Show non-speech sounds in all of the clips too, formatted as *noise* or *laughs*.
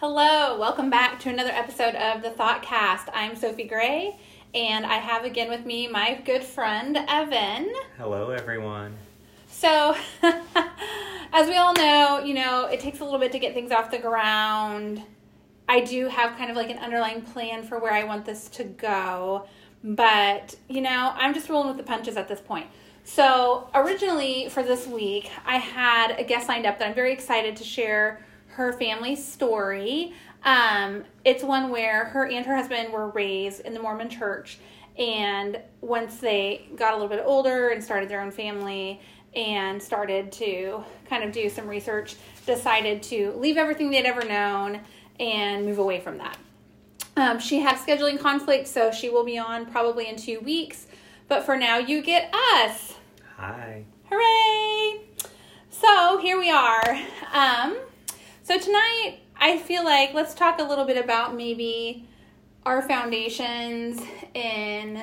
Hello, welcome back to another episode of the Thoughtcast. I'm Sophie Gray, and I have again with me my good friend Evan. Hello, everyone. So, *laughs* as we all know, you know, it takes a little bit to get things off the ground. I do have kind of like an underlying plan for where I want this to go, but you know, I'm just rolling with the punches at this point. So, originally for this week, I had a guest lined up that I'm very excited to share her family story. Um, it's one where her and her husband were raised in the Mormon church, and once they got a little bit older and started their own family and started to kind of do some research, decided to leave everything they'd ever known and move away from that. Um, she had scheduling conflicts, so she will be on probably in two weeks. But for now, you get us. Hi. Hooray! So here we are. Um, so tonight, I feel like let's talk a little bit about maybe our foundations in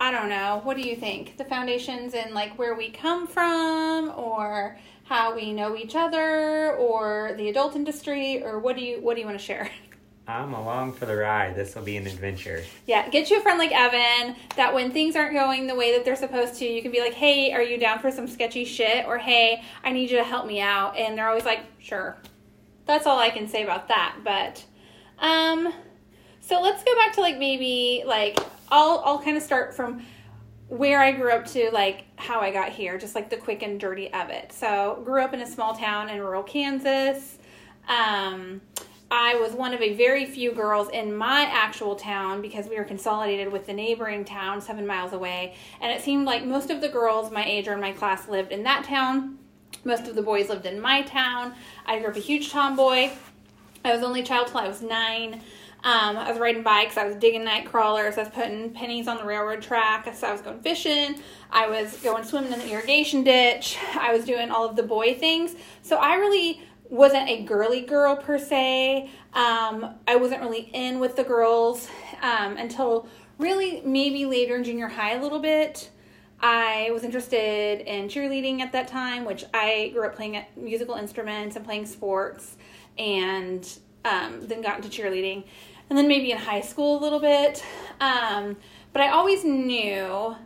I don't know. What do you think? The foundations in like where we come from or how we know each other or the adult industry or what do you what do you want to share? *laughs* I'm along for the ride. This will be an adventure. Yeah, get you a friend like Evan that when things aren't going the way that they're supposed to, you can be like, "Hey, are you down for some sketchy shit?" or "Hey, I need you to help me out." And they're always like, "Sure." That's all I can say about that. But um so let's go back to like maybe like I'll I'll kind of start from where I grew up to like how I got here, just like the quick and dirty of it. So, grew up in a small town in rural Kansas. Um, I was one of a very few girls in my actual town because we were consolidated with the neighboring town seven miles away. And it seemed like most of the girls my age or in my class lived in that town. Most of the boys lived in my town. I grew up a huge tomboy. I was only child till I was nine. Um, I was riding bikes. I was digging night crawlers. I was putting pennies on the railroad track. So I was going fishing. I was going swimming in the irrigation ditch. I was doing all of the boy things. So I really wasn't a girly girl per se. Um, I wasn't really in with the girls um, until really maybe later in junior high a little bit. I was interested in cheerleading at that time, which I grew up playing musical instruments and playing sports, and um, then got into cheerleading and then maybe in high school a little bit. Um, but I always knew,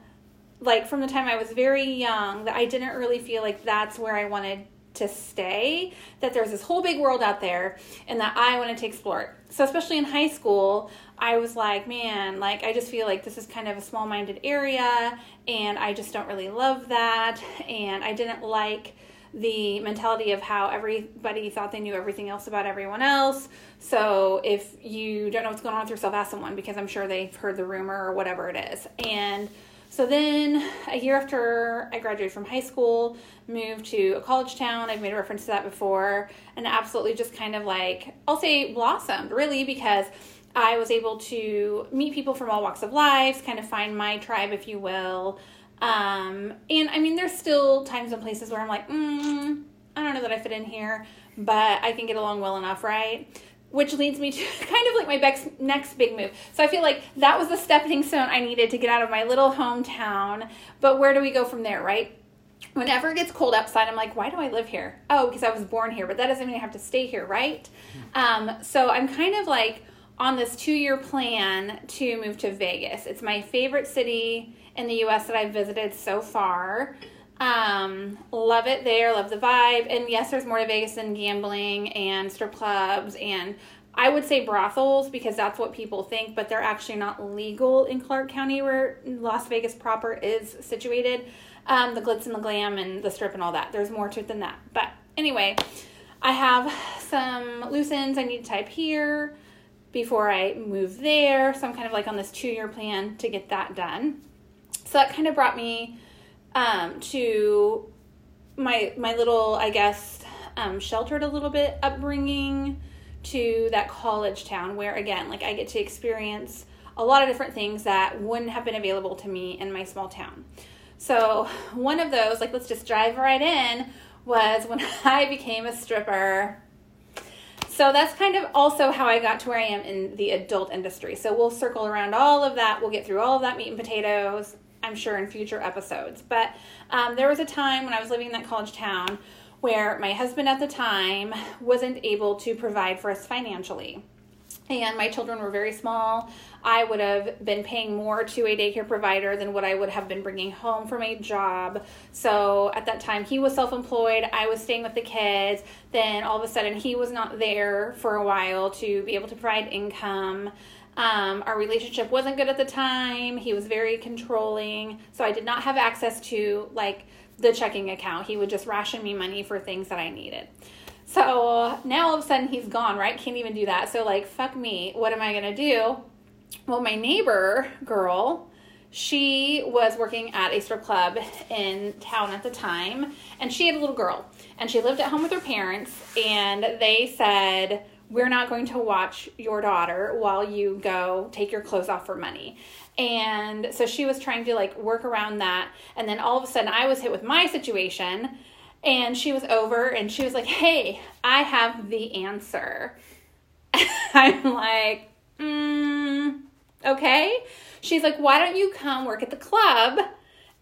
like from the time I was very young, that I didn't really feel like that's where I wanted to stay, that there's this whole big world out there and that I wanted to explore it. So, especially in high school, I was like, man, like I just feel like this is kind of a small minded area and I just don't really love that. And I didn't like the mentality of how everybody thought they knew everything else about everyone else. So if you don't know what's going on with yourself, ask someone because I'm sure they've heard the rumor or whatever it is. And so then a year after I graduated from high school, moved to a college town. I've made a reference to that before, and absolutely just kind of like I'll say blossomed really because I was able to meet people from all walks of life, kind of find my tribe, if you will. Um, and I mean, there's still times and places where I'm like, mm, I don't know that I fit in here, but I can get along well enough, right? Which leads me to *laughs* kind of like my next big move. So I feel like that was the stepping stone I needed to get out of my little hometown. But where do we go from there, right? Whenever it gets cold outside, I'm like, why do I live here? Oh, because I was born here, but that doesn't mean I have to stay here, right? Um, so I'm kind of like on this two year plan to move to Vegas. It's my favorite city in the US that I've visited so far. Um, love it there, love the vibe. And yes, there's more to Vegas than gambling and strip clubs and I would say brothels because that's what people think, but they're actually not legal in Clark County where Las Vegas proper is situated. Um, the glitz and the glam and the strip and all that. There's more to it than that. But anyway, I have some loose ends I need to type here before I move there. So I'm kind of like on this two year plan to get that done. So that kind of brought me um, to my my little, I guess, um, sheltered a little bit upbringing to that college town where again, like I get to experience a lot of different things that wouldn't have been available to me in my small town. So one of those, like let's just drive right in, was when *laughs* I became a stripper. So that's kind of also how I got to where I am in the adult industry. So we'll circle around all of that. We'll get through all of that meat and potatoes. I'm sure in future episodes. But um, there was a time when I was living in that college town where my husband at the time wasn't able to provide for us financially. And my children were very small. I would have been paying more to a daycare provider than what I would have been bringing home from a job. So at that time, he was self employed. I was staying with the kids. Then all of a sudden, he was not there for a while to be able to provide income. Um, our relationship wasn't good at the time. He was very controlling. So I did not have access to like the checking account. He would just ration me money for things that I needed. So now all of a sudden he's gone, right? Can't even do that. So, like, fuck me. What am I going to do? Well, my neighbor girl, she was working at a strip club in town at the time, and she had a little girl. And she lived at home with her parents, and they said, We're not going to watch your daughter while you go take your clothes off for money. And so she was trying to like work around that. And then all of a sudden, I was hit with my situation and she was over and she was like, Hey, I have the answer. *laughs* I'm like, mm, Okay. She's like, Why don't you come work at the club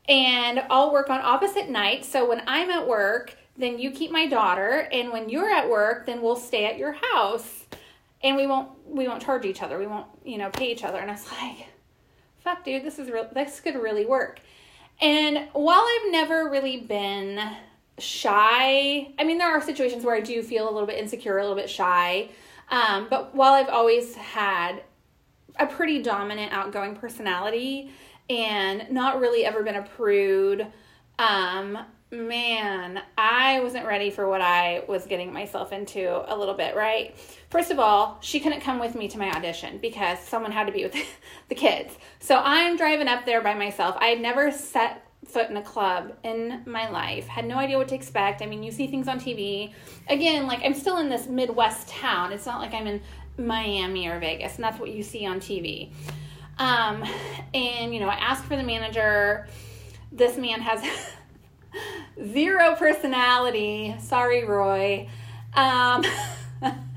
and I'll work on opposite nights. So when I'm at work, then you keep my daughter. And when you're at work, then we'll stay at your house and we won't we won't charge each other we won't you know pay each other and i was like fuck dude this is real this could really work and while i've never really been shy. I mean, there are situations where I do feel a little bit insecure, a little bit shy. Um, but while I've always had a pretty dominant, outgoing personality and not really ever been a prude, um, man, I wasn't ready for what I was getting myself into a little bit, right? First of all, she couldn't come with me to my audition because someone had to be with *laughs* the kids. So I'm driving up there by myself. I had never set foot in a club in my life. Had no idea what to expect. I mean, you see things on TV. Again, like I'm still in this Midwest town. It's not like I'm in Miami or Vegas, and that's what you see on TV. Um, and you know, I asked for the manager. This man has *laughs* zero personality. Sorry, Roy. Um, *laughs*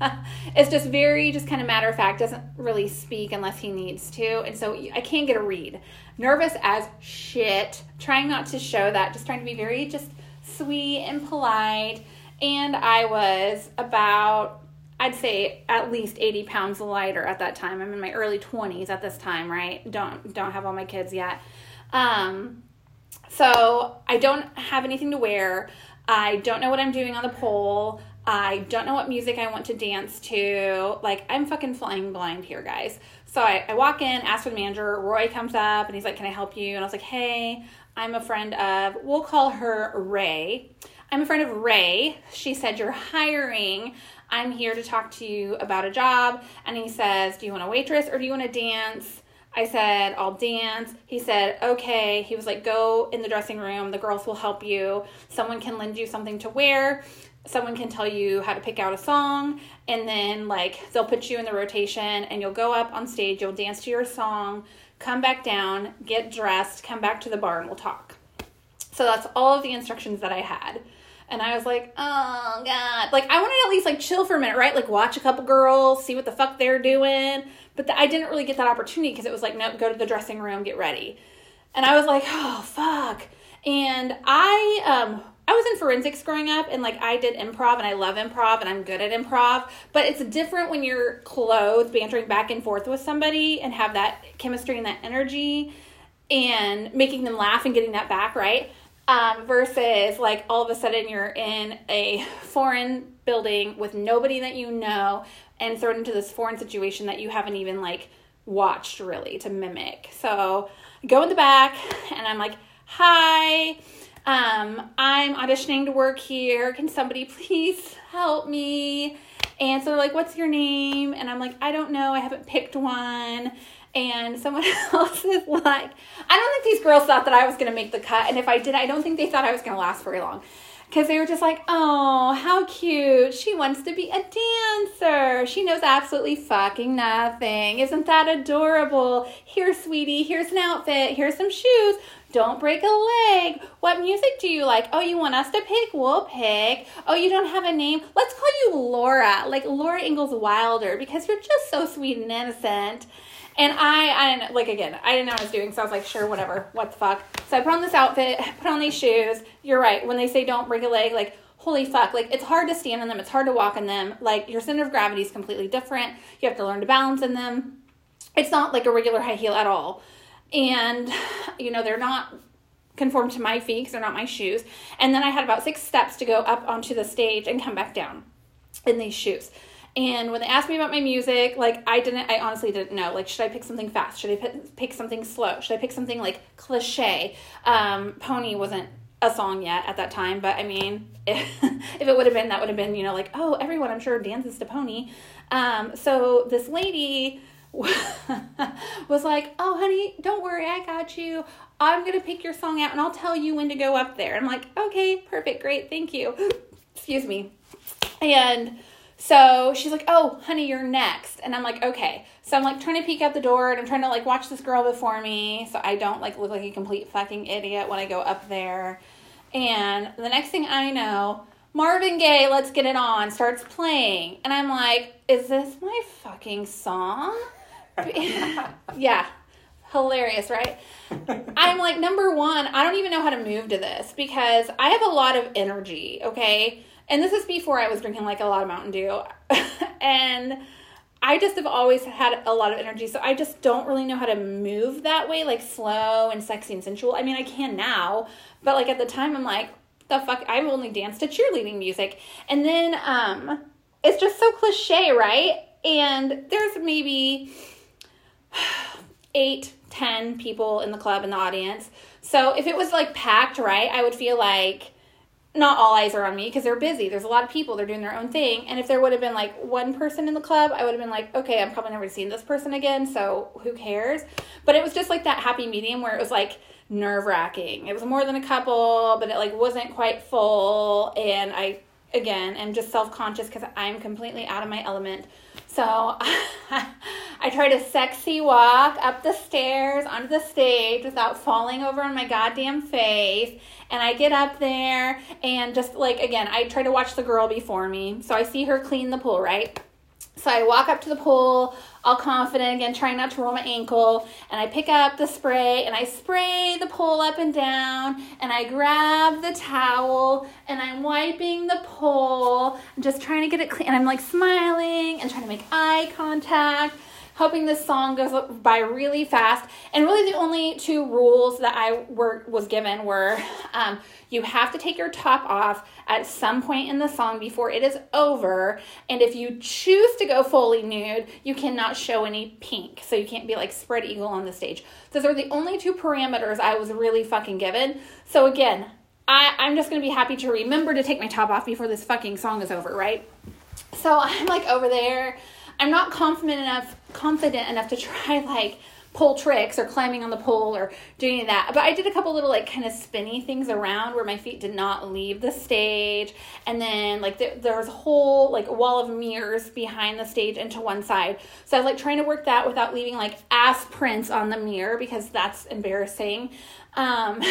*laughs* it's just very, just kind of matter of fact, doesn't really speak unless he needs to. And so I can't get a read. Nervous as shit, trying not to show that, just trying to be very just sweet and polite. And I was about, I'd say at least 80 pounds lighter at that time. I'm in my early 20s at this time, right? Don't don't have all my kids yet. Um, so I don't have anything to wear. I don't know what I'm doing on the pole. I don't know what music I want to dance to. Like, I'm fucking flying blind here, guys. So I, I walk in, ask for the manager. Roy comes up and he's like, Can I help you? And I was like, Hey, I'm a friend of, we'll call her Ray. I'm a friend of Ray. She said, You're hiring. I'm here to talk to you about a job. And he says, Do you want a waitress or do you want to dance? I said, I'll dance. He said, okay. He was like, go in the dressing room. The girls will help you. Someone can lend you something to wear someone can tell you how to pick out a song and then like they'll put you in the rotation and you'll go up on stage you'll dance to your song come back down get dressed come back to the bar and we'll talk. So that's all of the instructions that i had. And i was like oh god. Like i wanted to at least like chill for a minute right? Like watch a couple girls see what the fuck they're doing. But the, i didn't really get that opportunity because it was like no go to the dressing room get ready. And i was like oh fuck. And i um I was in forensics growing up and like I did improv and I love improv and I'm good at improv, but it's different when you're clothed bantering back and forth with somebody and have that chemistry and that energy and making them laugh and getting that back, right? Um, versus like all of a sudden you're in a foreign building with nobody that you know and thrown into this foreign situation that you haven't even like watched really to mimic. So go in the back and I'm like, hi um, I'm auditioning to work here. Can somebody please help me? And so they're like, What's your name? And I'm like, I don't know. I haven't picked one. And someone *laughs* else is like, I don't think these girls thought that I was going to make the cut. And if I did, I don't think they thought I was going to last very long. Because they were just like, oh, how cute. She wants to be a dancer. She knows absolutely fucking nothing. Isn't that adorable? Here, sweetie, here's an outfit. Here's some shoes. Don't break a leg. What music do you like? Oh, you want us to pick? We'll pick. Oh, you don't have a name? Let's call you Laura, like Laura Ingalls Wilder, because you're just so sweet and innocent. And I, I didn't, like, again, I didn't know what I was doing, so I was like, sure, whatever, what the fuck. So I put on this outfit, *laughs* put on these shoes. You're right, when they say don't break a leg, like, holy fuck, like it's hard to stand in them, it's hard to walk in them. Like your center of gravity is completely different. You have to learn to balance in them. It's not like a regular high heel at all. And, you know, they're not conform to my feet because they're not my shoes. And then I had about six steps to go up onto the stage and come back down in these shoes. And when they asked me about my music, like I didn't, I honestly didn't know. Like, should I pick something fast? Should I pick, pick something slow? Should I pick something like cliche? Um, Pony wasn't a song yet at that time, but I mean, if, *laughs* if it would have been, that would have been, you know, like, oh, everyone I'm sure dances to Pony. Um, so this lady *laughs* was like, oh, honey, don't worry, I got you. I'm to pick your song out and I'll tell you when to go up there. I'm like, okay, perfect, great, thank you. *laughs* Excuse me. And so she's like, oh, honey, you're next. And I'm like, okay. So I'm like trying to peek out the door and I'm trying to like watch this girl before me so I don't like look like a complete fucking idiot when I go up there. And the next thing I know, Marvin Gaye, Let's Get It On starts playing. And I'm like, is this my fucking song? *laughs* yeah. Hilarious, right? I'm like, number one, I don't even know how to move to this because I have a lot of energy, okay? And this is before I was drinking like a lot of Mountain Dew. *laughs* and I just have always had a lot of energy, so I just don't really know how to move that way, like slow and sexy and sensual. I mean, I can now, but like at the time, I'm like, the fuck, I've only danced to cheerleading music. And then um, it's just so cliche, right? And there's maybe eight, ten people in the club in the audience. So if it was like packed, right, I would feel like not all eyes are on me because they're busy. There's a lot of people, they're doing their own thing. And if there would have been like one person in the club, I would have been like, okay, I'm probably never seeing this person again, so who cares? But it was just like that happy medium where it was like nerve wracking. It was more than a couple, but it like wasn't quite full. And I, again, am just self conscious because I'm completely out of my element. So *laughs* I try to sexy walk up the stairs onto the stage without falling over on my goddamn face. And I get up there and just like, again, I try to watch the girl before me. So I see her clean the pool, right? So I walk up to the pool, all confident again, trying not to roll my ankle, and I pick up the spray and I spray the pool up and down, and I grab the towel and I'm wiping the pool, and just trying to get it clean. And I'm like smiling and trying to make eye contact hoping this song goes by really fast. And really, the only two rules that I were was given were um, you have to take your top off at some point in the song before it is over, and if you choose to go fully nude, you cannot show any pink, so you can't be like spread eagle on the stage. Those are the only two parameters I was really fucking given. So again. I, I'm just gonna be happy to remember to take my top off before this fucking song is over, right? So I'm like over there I'm not confident enough confident enough to try *laughs* like pole tricks or climbing on the pole or doing that. But I did a couple little like kind of spinny things around where my feet did not leave the stage. And then like there, there was a whole like wall of mirrors behind the stage into one side. So I was like trying to work that without leaving like ass prints on the mirror because that's embarrassing. Um,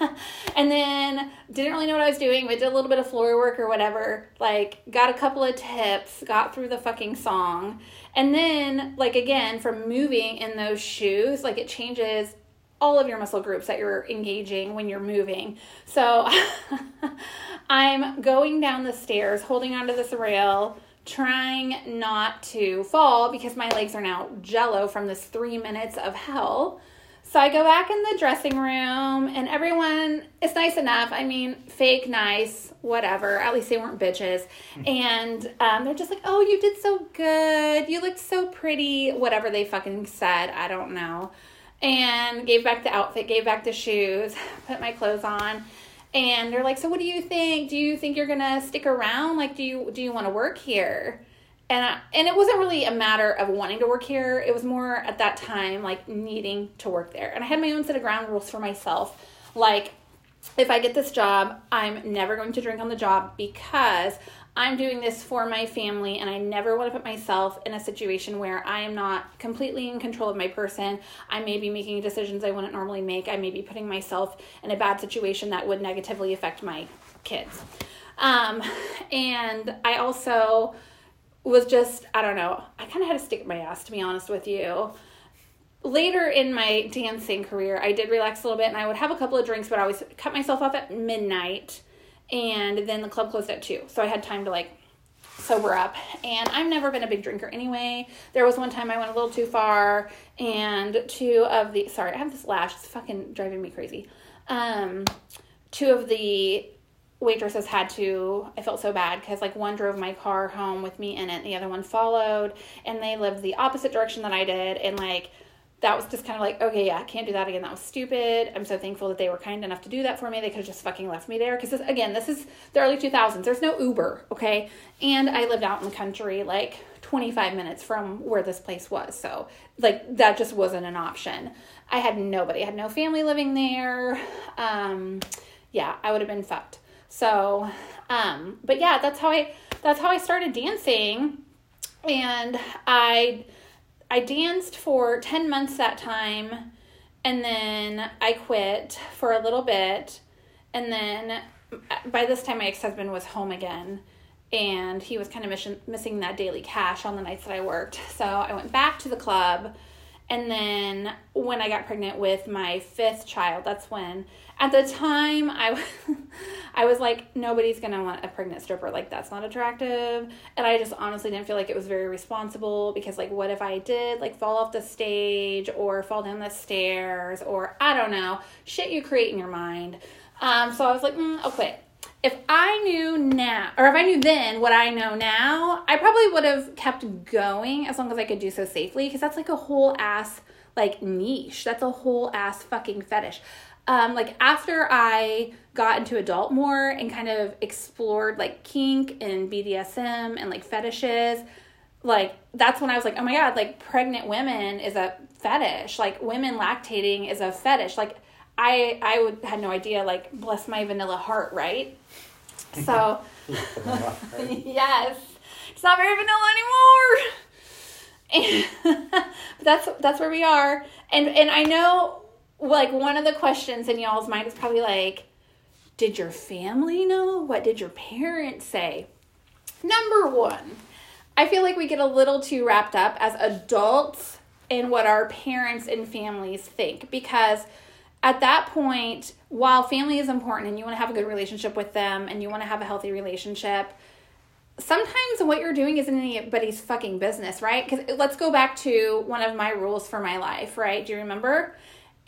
*laughs* and then didn't really know what I was doing, but did a little bit of floor work or whatever. Like, got a couple of tips, got through the fucking song. And then, like, again, from moving in those shoes, like, it changes all of your muscle groups that you're engaging when you're moving. So *laughs* I'm going down the stairs, holding onto this rail, trying not to fall because my legs are now jello from this three minutes of hell. So I go back in the dressing room, and everyone is nice enough. I mean, fake nice, whatever. At least they weren't bitches. And um, they're just like, oh, you did so good. You looked so pretty. Whatever they fucking said. I don't know. And gave back the outfit, gave back the shoes, *laughs* put my clothes on. And they're like, so what do you think? Do you think you're to stick around? Like, do you, do you want to work here? And I, and it wasn't really a matter of wanting to work here. It was more at that time like needing to work there. And I had my own set of ground rules for myself. Like if I get this job, I'm never going to drink on the job because I'm doing this for my family and I never want to put myself in a situation where I am not completely in control of my person. I may be making decisions I wouldn't normally make. I may be putting myself in a bad situation that would negatively affect my kids. Um, and I also was just, I don't know, I kind of had to stick my ass, to be honest with you. Later in my dancing career, I did relax a little bit and I would have a couple of drinks, but I always cut myself off at midnight and then the club closed at two. So I had time to like sober up. And I've never been a big drinker anyway. There was one time I went a little too far, and two of the sorry, I have this lash. It's fucking driving me crazy. Um, two of the waitresses had to i felt so bad because like one drove my car home with me in it the other one followed and they lived the opposite direction that i did and like that was just kind of like okay yeah I can't do that again that was stupid i'm so thankful that they were kind enough to do that for me they could have just fucking left me there. Because again this is the early 2000s there's no uber okay? And i lived out in the country like 25 minutes from where this place was so like that just wasn't an option. I had nobody i had no family living there um yeah i would have been fucked so, um, but yeah, that's how I that's how I started dancing, and I I danced for ten months that time, and then I quit for a little bit, and then by this time my ex husband was home again, and he was kind of mission, missing that daily cash on the nights that I worked. So I went back to the club, and then when I got pregnant with my fifth child, that's when at the time I *laughs* I was like nobody's going to want a pregnant stripper. Like that's not attractive. And I just honestly didn't feel like it was very responsible because like what if I did like fall off the stage or fall down the stairs or I don't know shit you create in your mind. Um so I was like mm, I'll quit if I knew now, or if I knew then what I know now, I probably would have kept going as long as I could do so safely because that's like a whole ass like niche. That's a whole ass fucking fetish um, like after I got into adult more and kind of explored like kink and BDSM and like fetishes, like that's when I was like, oh my god, like pregnant women is a fetish. Like women lactating is a fetish. Like I I would had no idea. Like bless my vanilla heart, right? *laughs* So *laughs* yes, it's not very vanilla anymore. And *laughs* that's that's where we are. And and I know like one of the questions in y'all's mind is probably like, did your family know? What did your parents say? Number one, I feel like we get a little too wrapped up as adults in what our parents and families think because at that point, while family is important and you want to have a good relationship with them and you want to have a healthy relationship, sometimes what you're doing isn't anybody's fucking business, right? Because let's go back to one of my rules for my life, right? Do you remember?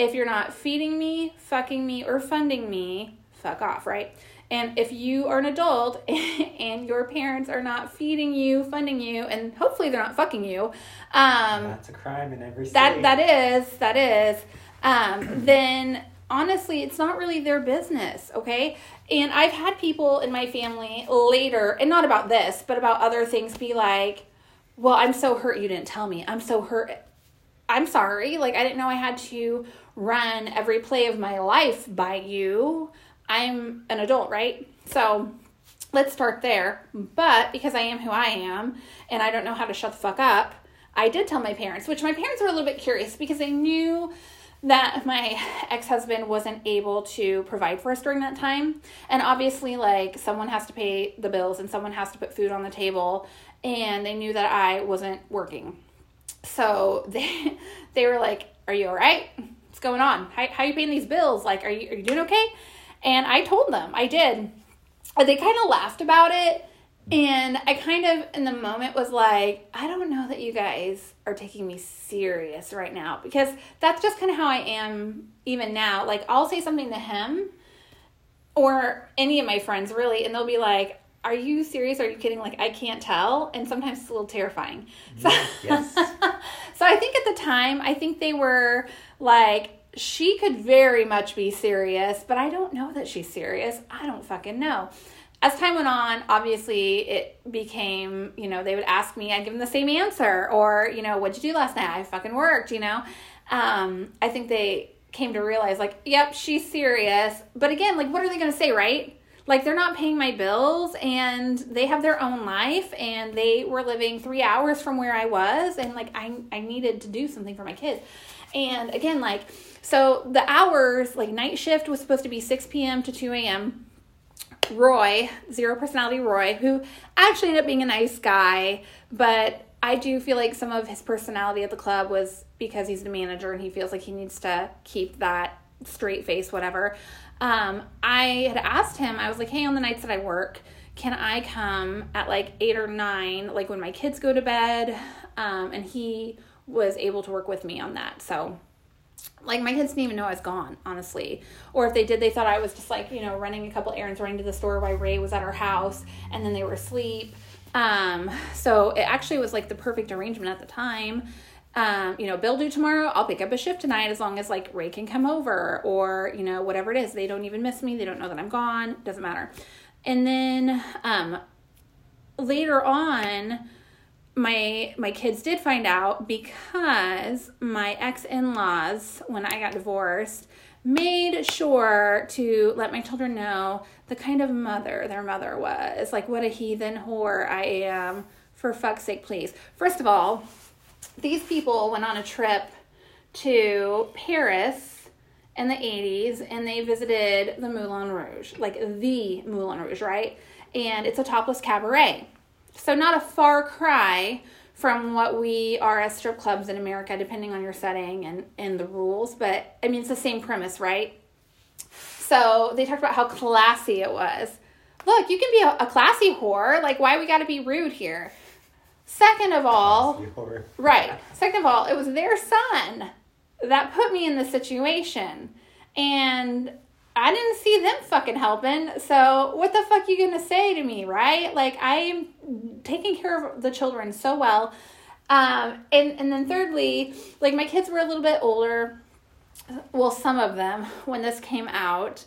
if you're not feeding me, fucking me, or funding me, fuck off, right? And if you are an adult *laughs* and your parents are not feeding you, funding you, and hopefully they're not fucking you, um, that's a crime in every state. That that is that is. Um, then honestly, it's not really their business, okay? And I've had people in my family later, and not about this, but about other things, be like, "Well, I'm so hurt you didn't tell me. I'm so hurt." I'm sorry. Like I didn't know I had to run every play of my life by you. I'm an adult, right? So let's start there. But because I am who I am and I don't know how to shut the fuck up, I did tell my parents, which my parents were a little bit curious because they knew that my ex-husband wasn't able to provide for us during that time and obviously like someone has to pay the bills and someone has to put food on the table and they knew that I wasn't working so *laughs* they they were like are you all right what's going on? How, how are you paying these bills? Like, are you, are you doing okay? And I told them, I did. They kind of laughed about it. And I kind of, in the moment, was like, I don't know that you guys are taking me serious right now because that's just kind of how I am even now. Like, I'll say something to him or any of my friends, really, and they'll be like, Are you serious? Are you kidding? Like, I can't tell. And sometimes it's a little terrifying. So, yes. *laughs* so I think at the time, I think they were like, she could very much be serious, but I don't know that she's serious. I don't fucking know. As time went on, obviously it became, you know, they would ask me, I'd give them the same answer, or, you know, what'd you do last night? I fucking worked, you know. Um, I think they came to realize, like, yep, she's serious. But again, like, what are they to say, right? Like, they're not paying my bills and they have their own life and they were living three hours from where I was. And, like, I, I needed to do something for my kids. And again, like, so the hours, like night shift was supposed to be 6 p.m. to 2 a.m. Roy, zero personality Roy, who actually ended up being a nice guy, but I do feel like some of his personality at the club was because he's the manager and he feels like he needs to keep that straight face, whatever. Um, I had asked him, I was like, hey, on the nights that I work, can I come at like eight or nine, like when my kids go to bed? Um, and he was able to work with me on that. So, like, my kids didn't even know I was gone, honestly. Or if they did, they thought I was just like, you know, running a couple errands, running to the store while Ray was at our house, and then they were asleep. Um, so it actually was like the perfect arrangement at the time. Um, you know, Bill due tomorrow, I'll pick up a shift tonight as long as like Ray can come over or, you know, whatever it is. They don't even miss me. They don't know that I'm gone. Doesn't matter. And then um later on, my my kids did find out because my ex-in-laws when I got divorced made sure to let my children know the kind of mother their mother was. Like what a heathen whore I am. For fuck's sake, please. First of all, these people went on a trip to Paris in the 80s and they visited the Moulin Rouge, like the Moulin Rouge, right? And it's a topless cabaret. So, not a far cry from what we are as strip clubs in America, depending on your setting and, and the rules. But I mean, it's the same premise, right? So, they talked about how classy it was. Look, you can be a, a classy whore. Like, why we got to be rude here? Second of all, right. Second of all, it was their son that put me in this situation. And I didn't see them fucking helping. So what the fuck you gonna say to me, right? Like I'm taking care of the children so well. Um, and and then thirdly, like my kids were a little bit older. Well, some of them when this came out,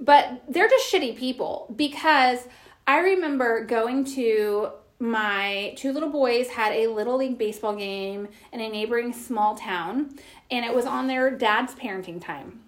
but they're just shitty people because I remember going to my two little boys had a little league baseball game in a neighboring small town and it was on their dad's parenting time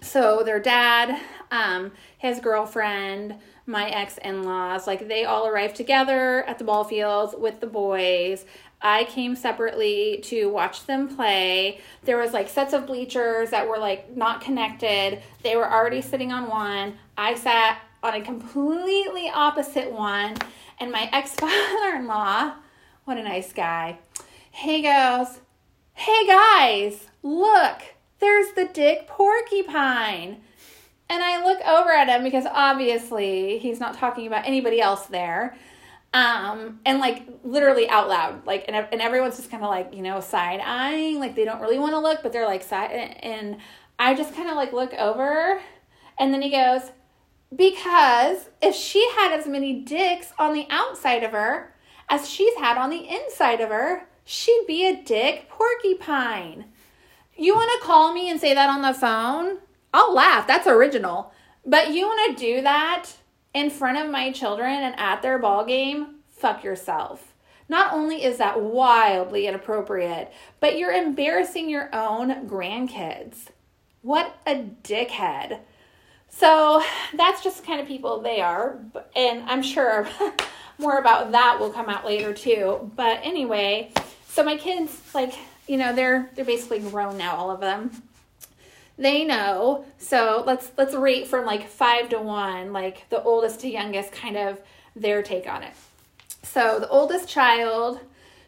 so their dad um, his girlfriend my ex-in-laws like they all arrived together at the ball fields with the boys. I came separately to watch them play. There was like sets of bleachers that were like not connected. They were already sitting on one. I sat on a completely opposite one. And my ex father in law, what a nice guy, he goes, Hey guys, look, there's the dick porcupine. And I look over at him because obviously he's not talking about anybody else there. Um, and like literally out loud, like, and, and everyone's just kind of like, you know, side eyeing, like they don't really want to look, but they're like side. And I just kind of like look over, and then he goes, because if she had as many dicks on the outside of her as she's had on the inside of her, she'd be a dick porcupine. You want to call me and say that on the phone? I'll laugh. That's original. But you want to do that in front of my children and at their ball game? Fuck yourself. Not only is that wildly inappropriate, but you're embarrassing your own grandkids. What a dickhead. So that's just kind of people they are. And I'm sure *laughs* more about that will come out later too. But anyway, so my kids, like, you know, they're they're basically grown now, all of them. They know. So let's let's rate from like five to one, like the oldest to youngest, kind of their take on it. So the oldest child,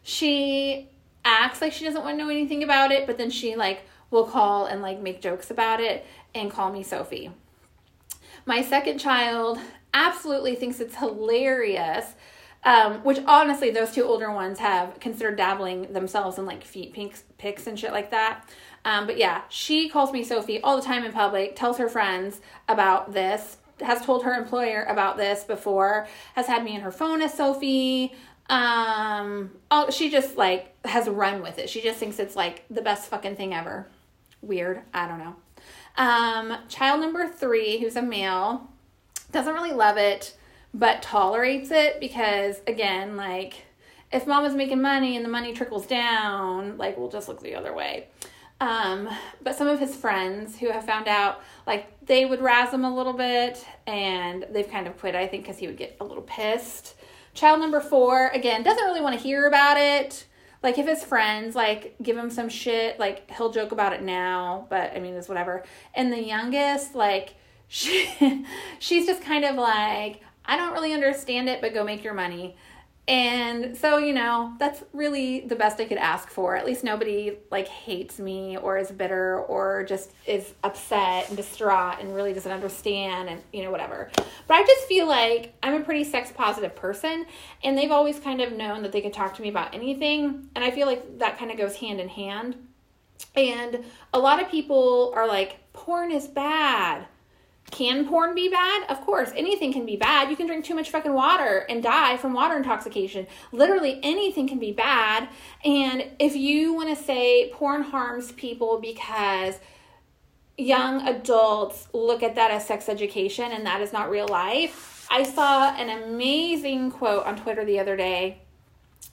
she acts like she doesn't want to know anything about it, but then she like will call and like make jokes about it and call me Sophie. My second child absolutely thinks it's hilarious. Um, which honestly, those two older ones have considered dabbling themselves in like feet pics, pics and shit like that. Um, but yeah, she calls me Sophie all the time in public, tells her friends about this, has told her employer about this before, has had me in her phone as Sophie. Um, all, she just like has run with it. She just thinks it's like the best fucking thing ever. Weird. I don't know. Um, child number three, who's a male, doesn't really love it, but tolerates it because, again, like, if mom is making money and the money trickles down, like, we'll just look the other way. Um, but some of his friends who have found out, like, they would razz him a little bit and they've kind of quit, I think, because he would get a little pissed. Child number four, again, doesn't really want to hear about it like if his friends like give him some shit, like he'll joke about it now, but I mean it's whatever. And the youngest, like *laughs* she she's just kind of like, I don't really understand it, but go make your money. And so, you know, that's really the best I could ask for. At least nobody like hates me or is bitter or just is upset and distraught and really doesn't understand and, you know, whatever. But I just feel like I'm a pretty sex positive person and they've always kind of known that they could talk to me about anything. And I feel like that kind of goes hand in hand. And a lot of people are like, porn is bad can porn be bad? Of course, anything can be bad. You can drink too much fucking water and die from water intoxication. Literally anything can be bad. And if you want to say porn harms people because young adults look at that as sex education and that is not real life, I saw an amazing quote on Twitter the other day.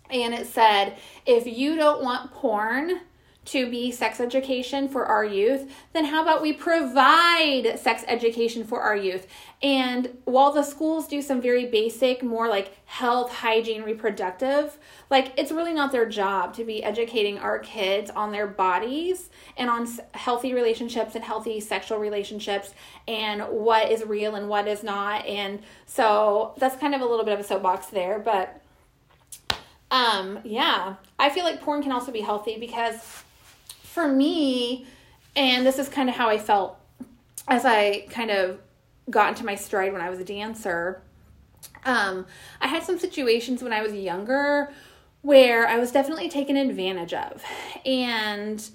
And it said, if you don't want porn, to be sex education for our youth, then how about we provide sex education for our youth? And while the schools do some very basic, more like health, hygiene, reproductive, like it's really not their job to be educating our kids on their bodies and on healthy relationships and healthy sexual relationships and what is real and what is not. And so that's kind of a little bit of a soapbox there, but um yeah, I feel like porn can also be healthy because for me, and this is kind of how I felt as I kind of got into my stride when I was a dancer. Um, I had some situations when I was younger where I was definitely taken advantage of. And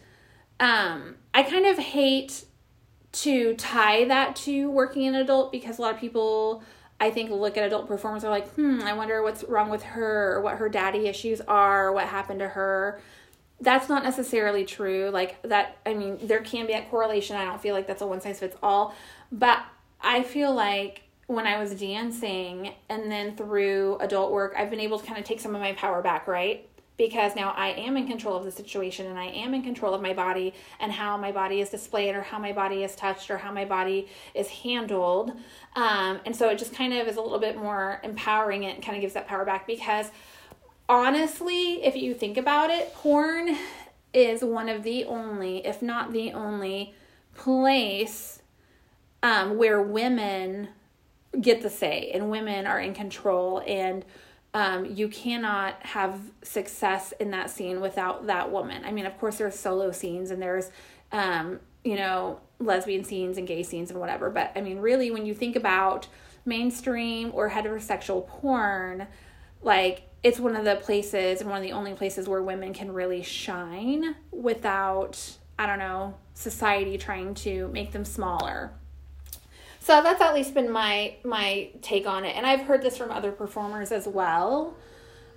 um, I kind of hate to tie that to working an adult because a lot of people I think look at adult performers are like, hmm, I wonder what's wrong with her or what her daddy issues are, or what happened to her that's not necessarily true. Like that, I mean, there can be a correlation. I don't feel like that's a one size fits all, but I feel like when I was dancing and then through adult work, I've been able to kind of take some of my power back, right? Because now I am in control of the situation and I am in control of my body and how my body is displayed or how my body is touched or how my body is handled. Um, and so it just kind of is a little bit more empowering. It kind of gives that power back because honestly, if you think about it, porn is one of the only, if not the only, place um, where women get the say and women are in control and um, you cannot have success in that scene without that woman. I mean, of course, there's solo scenes and there's, um, you know, lesbian scenes and gay scenes and whatever. But I mean, really, when you think about mainstream or heterosexual porn, like it's one of the places and one of the only places where women can really shine without i don't know society trying to make them smaller. So that's at least been my my take on it. And i've heard this from other performers as well.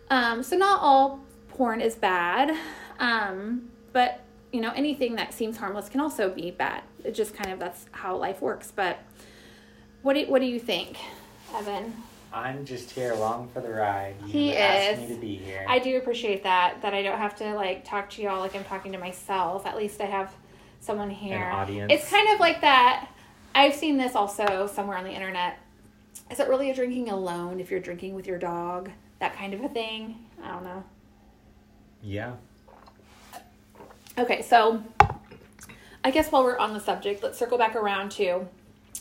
Um, so not all porn is bad. Um, but you know anything that seems harmless can also be bad. It just kind of that's how life works. But what do, what do you think evan I'm just here along for the ride. You he asked is. me to be here. I do appreciate that. That I don't have to like talk to y'all like I'm talking to myself. At least I have someone here. An audience. It's kind of like that. I've seen this also somewhere on the internet. Is it really a drinking alone if you're drinking with your dog? That kind of a thing. I don't know. Yeah. Okay, so I guess while we're on the subject, let's circle back around to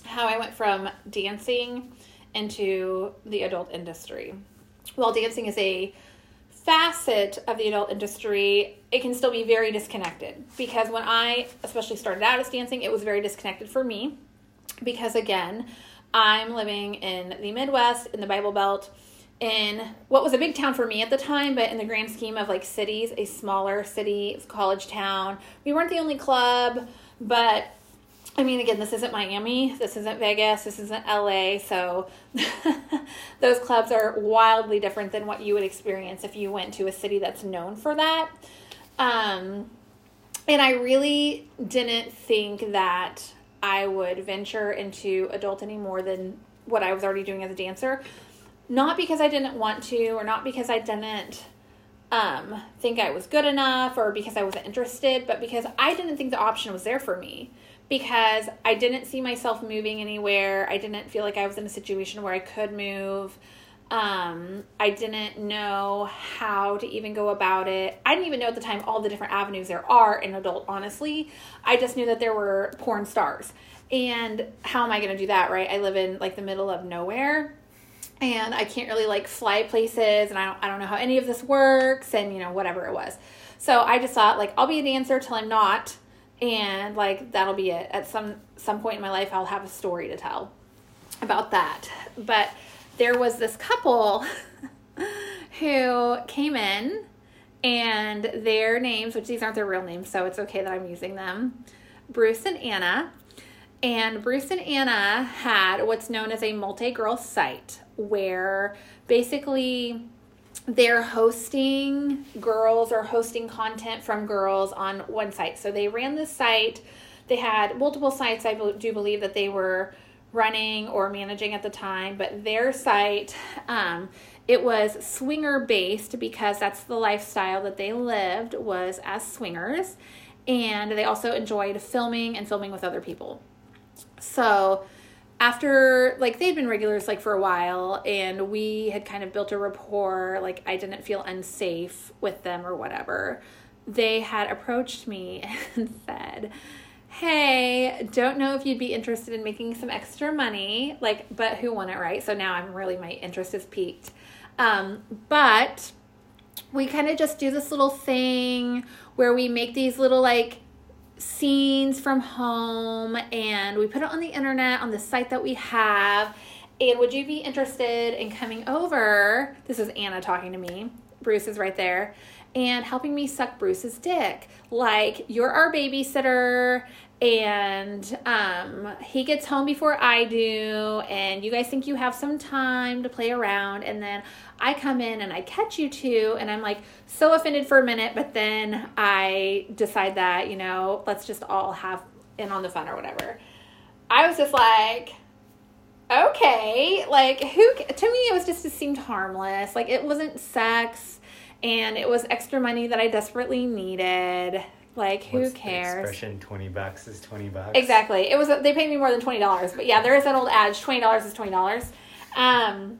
how I went from dancing into the adult industry. While dancing is a facet of the adult industry, it can still be very disconnected because when I especially started out as dancing, it was very disconnected for me because again, I'm living in the Midwest in the Bible Belt in what was a big town for me at the time, but in the grand scheme of like cities, a smaller city, college town. We weren't the only club, but I mean, again, this isn't Miami, this isn't Vegas, this isn't LA, so *laughs* those clubs are wildly different than what you would experience if you went to a city that's known for that. Um, and I really didn't think that I would venture into adult any more than what I was already doing as a dancer. Not because I didn't want to, or not because I didn't um, think I was good enough, or because I wasn't interested, but because I didn't think the option was there for me because I didn't see myself moving anywhere. I didn't feel like I was in a situation where I could move. Um, I didn't know how to even go about it. I didn't even know at the time all the different avenues there are in adult, honestly. I just knew that there were porn stars. And how am I going to do that, right? I live in like the middle of nowhere. and I can't really like fly places and I don't I don't know how any of this works and you know whatever it was. So I just thought like I'll be a dancer till I'm not and like that'll be it. At some some point in my life I'll have a story to tell about that. But there was this couple *laughs* who came in and their names, which these aren't their real names, so it's okay that I'm using them. Bruce and Anna. And Bruce and Anna had what's known as a multi girl site where basically they're hosting girls or hosting content from girls on one site. So they ran this site. They had multiple sites, I do believe, that they were running or managing at the time, but their site, um, it was swinger based because that's the lifestyle that they lived was as swingers, and they also enjoyed filming and filming with other people. So after like they'd been regulars like for a while and we had kind of built a rapport like i didn't feel unsafe with them or whatever. They had approached me *laughs* and said hey don't know if you'd be interested in making some extra money like but who won it right? So now i'm really my interest is piqued um, but we kind of just do this little thing where we make these little like scenes from home and we put it on the internet on the site that we have. And would you be interested in coming over? This is Anna talking to me. Bruce is right there. And helping me suck Bruce's dick. Like, you're our babysitter and um, he gets home before I do, and you guys think you have some time to play around, and then I come in and I catch you two, and I'm like so offended for a minute, but then I decide that, you know, let's just all have in on the fun or whatever. I was just like, okay, like who, to me, it was just, it seemed harmless. Like it wasn't sex, and it was extra money that I desperately needed like who What's cares? Expression twenty bucks is twenty bucks. Exactly. It was they paid me more than twenty dollars, but yeah, there is that old adage: twenty dollars is twenty dollars. Um,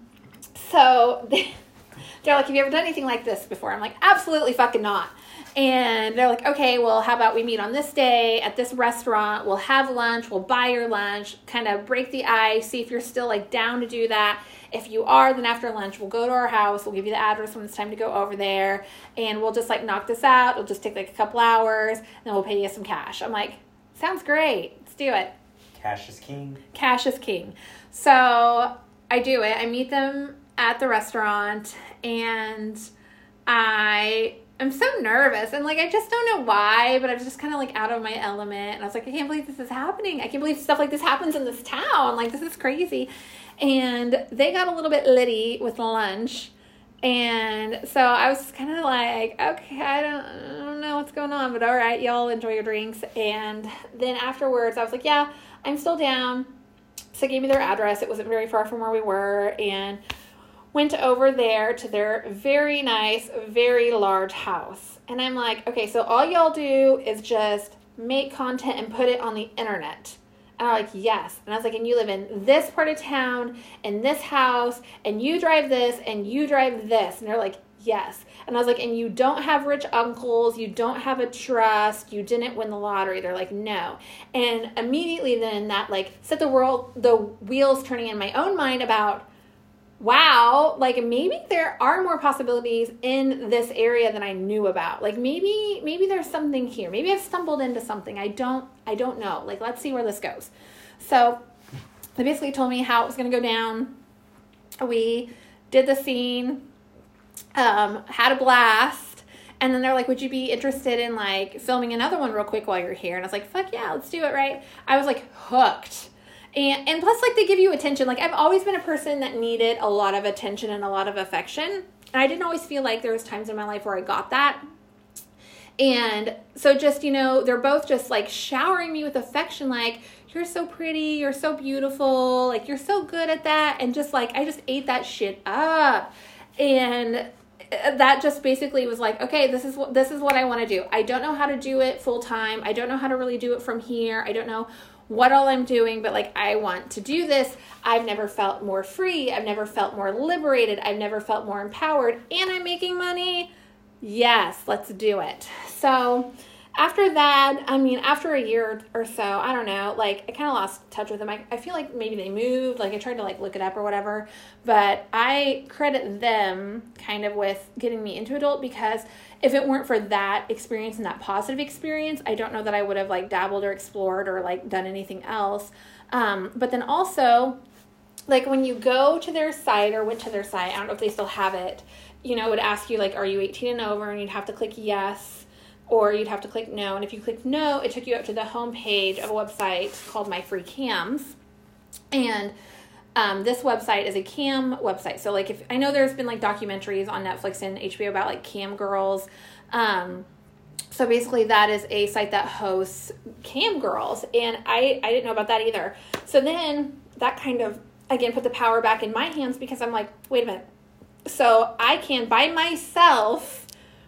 so they, *laughs* they're like, "Have you ever done anything like this before?" I'm like, "Absolutely fucking not." And they're like, "Okay, well, how about we meet on this day at this restaurant? We'll have lunch. We'll buy your lunch. Kind of break the ice. See if you're still like down to do that." If you are, then after lunch, we'll go to our house. We'll give you the address when it's time to go over there. And we'll just like knock this out. It'll just take like a couple hours. And then we'll pay you some cash. I'm like, sounds great. Let's do it. Cash is king. Cash is king. So I do it. I meet them at the restaurant and I am so nervous and like I just don't know why, but I was just kind of like out of my element. And I was like, I can't believe this is happening. I can't believe stuff like this happens in this town. Like this is crazy. And they got a little bit litty with lunch. And so I was kind of like, okay, I don't, I don't know what's going on, but all right, y'all enjoy your drinks. And then afterwards, I was like, yeah, I'm still down. So they gave me their address. It wasn't very far from where we were. And went over there to their very nice, very large house. And I'm like, okay, so all y'all do is just make content and put it on the internet. And I'm like, yes. And I was like, and you live in this part of town, in this house, and you drive this, and you drive this. And they're like, yes. And I was like, and you don't have rich uncles, you don't have a trust, you didn't win the lottery. They're like, no. And immediately then that like set the world, the wheels turning in my own mind about, wow, like maybe there are more possibilities in this area than I knew about. Like maybe maybe there's something here. Maybe I've stumbled into something. I don't I don't know. Like let's see where this goes. So they basically told me how it was going to go down. We did the scene, um, had a blast, and then they're like, "Would you be interested in like filming another one real quick while you're here?" And I was like, "Fuck yeah, let's do it!" Right? I was like hooked and and plus like they give you attention. Like i've always been a person that needed a lot of attention and a lot of affection. And i didn't always feel like there was times in my life where i got that. And so just you know they're both just like showering me with affection like you're so pretty. You're so beautiful. Like you're so good at that. And just like i just ate that shit up. And uh, that just basically was like okay this is what this is what i want to do. I don't know how to do it full time. I don't know how to really do it from here. I don't know what all I'm doing, but like I want to do this. I've never felt more free. I've never felt more liberated. I've never felt more empowered. And I'm making money. Yes, let's do it. So after that, I mean, after a year or so, I don't know, like I kind of lost touch with them. I, I feel like maybe they moved. Like I tried to like look it up or whatever, but I credit them kind of with getting me into adult because if it weren't for that experience and that positive experience, I don't know that I would have like dabbled or explored or like done anything else. Um, but then also, like when you go to their site or went to their site, I don't know if they still have it. You know, it would ask you like, "Are you 18 and over?" and you'd have to click yes or you'd have to click no. And if you clicked no, it took you up to the home page of a website called My Free Cams. And um, this website is a cam website. So, like, if I know there's been like documentaries on Netflix and HBO about like cam girls. Um, so basically, that is a site that hosts cam girls, and I I didn't know about that either. So then that kind of again put the power back in my hands because I'm like, wait a minute. So I can by myself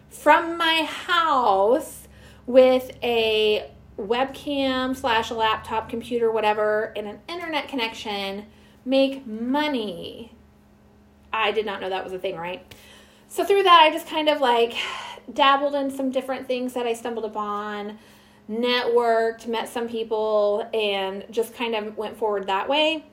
from my house with a webcam slash laptop computer whatever and an internet connection make money. I did not know that was a thing right? So through that i just kind of like dabbled in some different things that i stumbled upon networked met some people and just kind of went forward that way.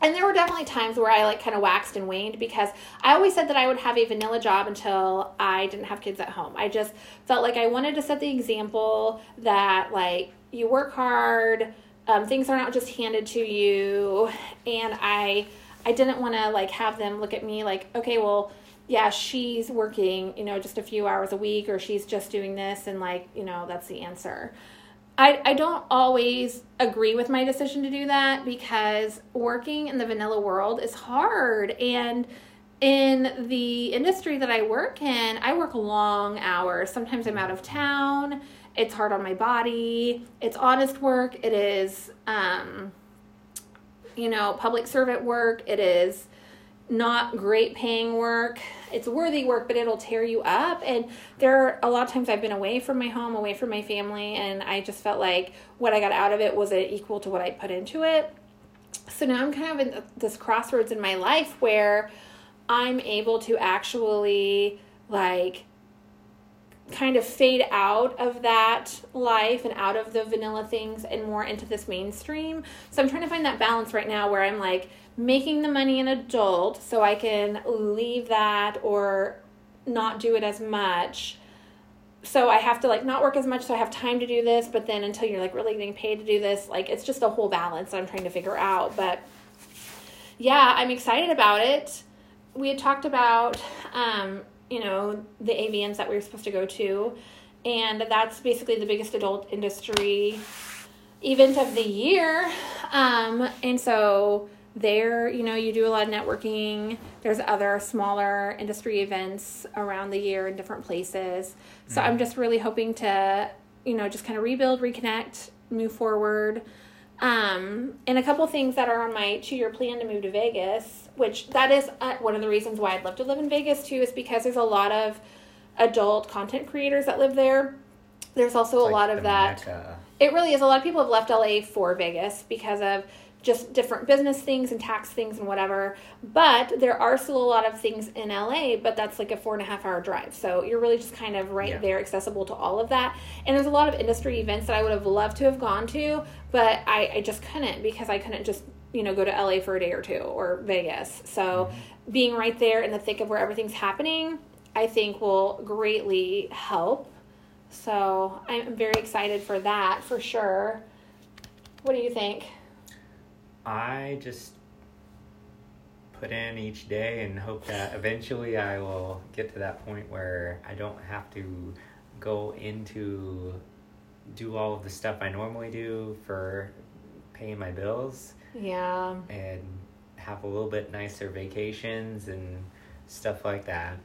And there were definitely times where I like kind of waxed and waned because I always said that I would have a vanilla job until I didn't have kids at home. I just felt like I wanted to set the example that like you work hard, um, things are not just handed to you, and I I didn't want to like have them look at me like okay well yeah she's working you know just a few hours a week or she's just doing this and like you know that's the answer. I, I don't always agree with my decision to do that because working in the vanilla world is hard. And in the industry that I work in, I work long hours. Sometimes I'm out of town. It's hard on my body. It's honest work. It is, um, you know, public servant work. It is not great paying work. It's worthy work, but it'll tear you up. And there are a lot of times I've been away from my home, away from my family, and I just felt like what I got out of it wasn't equal to what I put into it. So now I'm kind of in this crossroads in my life where I'm able to actually like kind of fade out of that life and out of the vanilla things and more into this mainstream. So I'm trying to find that balance right now where I'm like, making the money an adult so I can leave that or not do it as much. So I have to like not work as much so I have time to do this, but then until you're like really getting paid to do this, like it's just a whole balance I'm trying to figure out. But yeah, I'm excited about it. We had talked about um, you know, the AVNs that we were supposed to go to, and that's basically the biggest adult industry event of the year. Um, and so there, you know, you do a lot of networking. There's other smaller industry events around the year in different places. So mm-hmm. I'm just really hoping to, you know, just kind of rebuild, reconnect, move forward. Um, and a couple things that are on my two year plan to move to Vegas, which that is uh, one of the reasons why I'd love to live in Vegas too, is because there's a lot of adult content creators that live there. There's also it's a like lot of that. Mecca. It really is. A lot of people have left LA for Vegas because of just different business things and tax things and whatever. But there are still a lot of things in LA, but that's like a four and a half hour drive. So you're really just kind of right yeah. there, accessible to all of that. And there's a lot of industry events that I would have loved to have gone to, but I, I just couldn't because I couldn't just, you know, go to LA for a day or two or Vegas. So mm-hmm. being right there in the thick of where everything's happening, I think will greatly help. So I'm very excited for that for sure. What do you think? I just put in each day and hope that eventually I will get to that point where I don't have to go into do all of the stuff I normally do for paying my bills. Yeah. And have a little bit nicer vacations and stuff like that.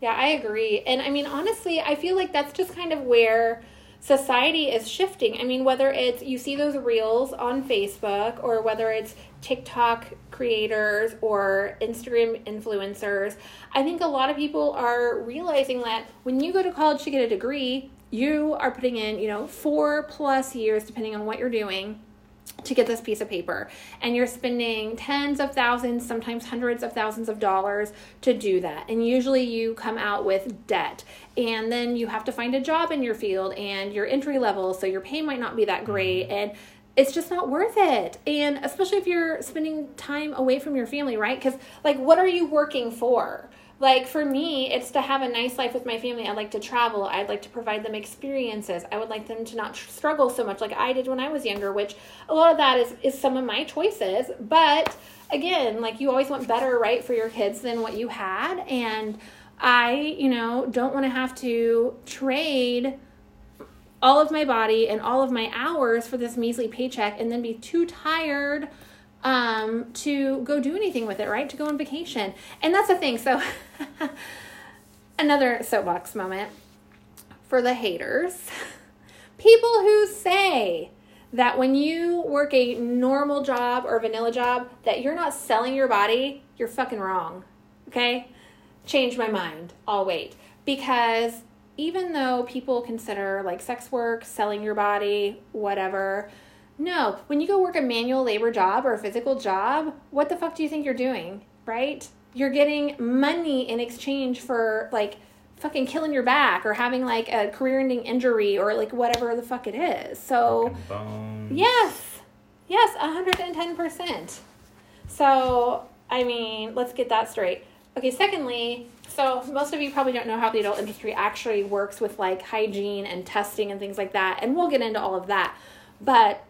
Yeah, I agree. And I mean, honestly, I feel like that's just kind of where society is shifting. I mean, whether it's you see those reels on Facebook or whether it's TikTok creators or Instagram influencers, I think a lot of people are realizing that when you go to college to get a degree, you are putting in, you know, four plus years, depending on what you're doing, to get this piece of paper. And you're spending tens of thousands sometimes hundreds of thousands of dollars to do that. And usually you come out with debt. And then you have to find a job in your field and your entry level so your pay might not be that great. Mm-hmm. and it's just not worth it. And especially if you're spending time away from your family right? Because like what are you working for like for me it's to have a nice life with my family. I'd like to travel. I'd like to provide them experiences. I would like them to not struggle so much like i did when i was younger which a lot of that is is some of my choices. But again like you always want better right for your kids than what you had. And i you know don't want to have to trade all of my body and all of my hours for this measly paycheck and then be too tired um, to go do anything with it, right? To go on vacation. And that's the thing. So, *laughs* another soapbox moment for the haters. *laughs* People who say that when you work a normal job or vanilla job that you're not selling your body, you're fucking wrong. Okay? Change my mind. I'll wait. Because even though people consider like sex work, selling your body, whatever, no, when you go work a manual labor job or a physical job, what the fuck do you think you're doing, right? You're getting money in exchange for like fucking killing your back or having like a career ending injury or like whatever the fuck it is. So, yes, yes, 110%. So, I mean, let's get that straight. Okay, secondly, so most of you probably don't know how the adult industry actually works with like hygiene and testing and things like that, and we'll get into all of that. But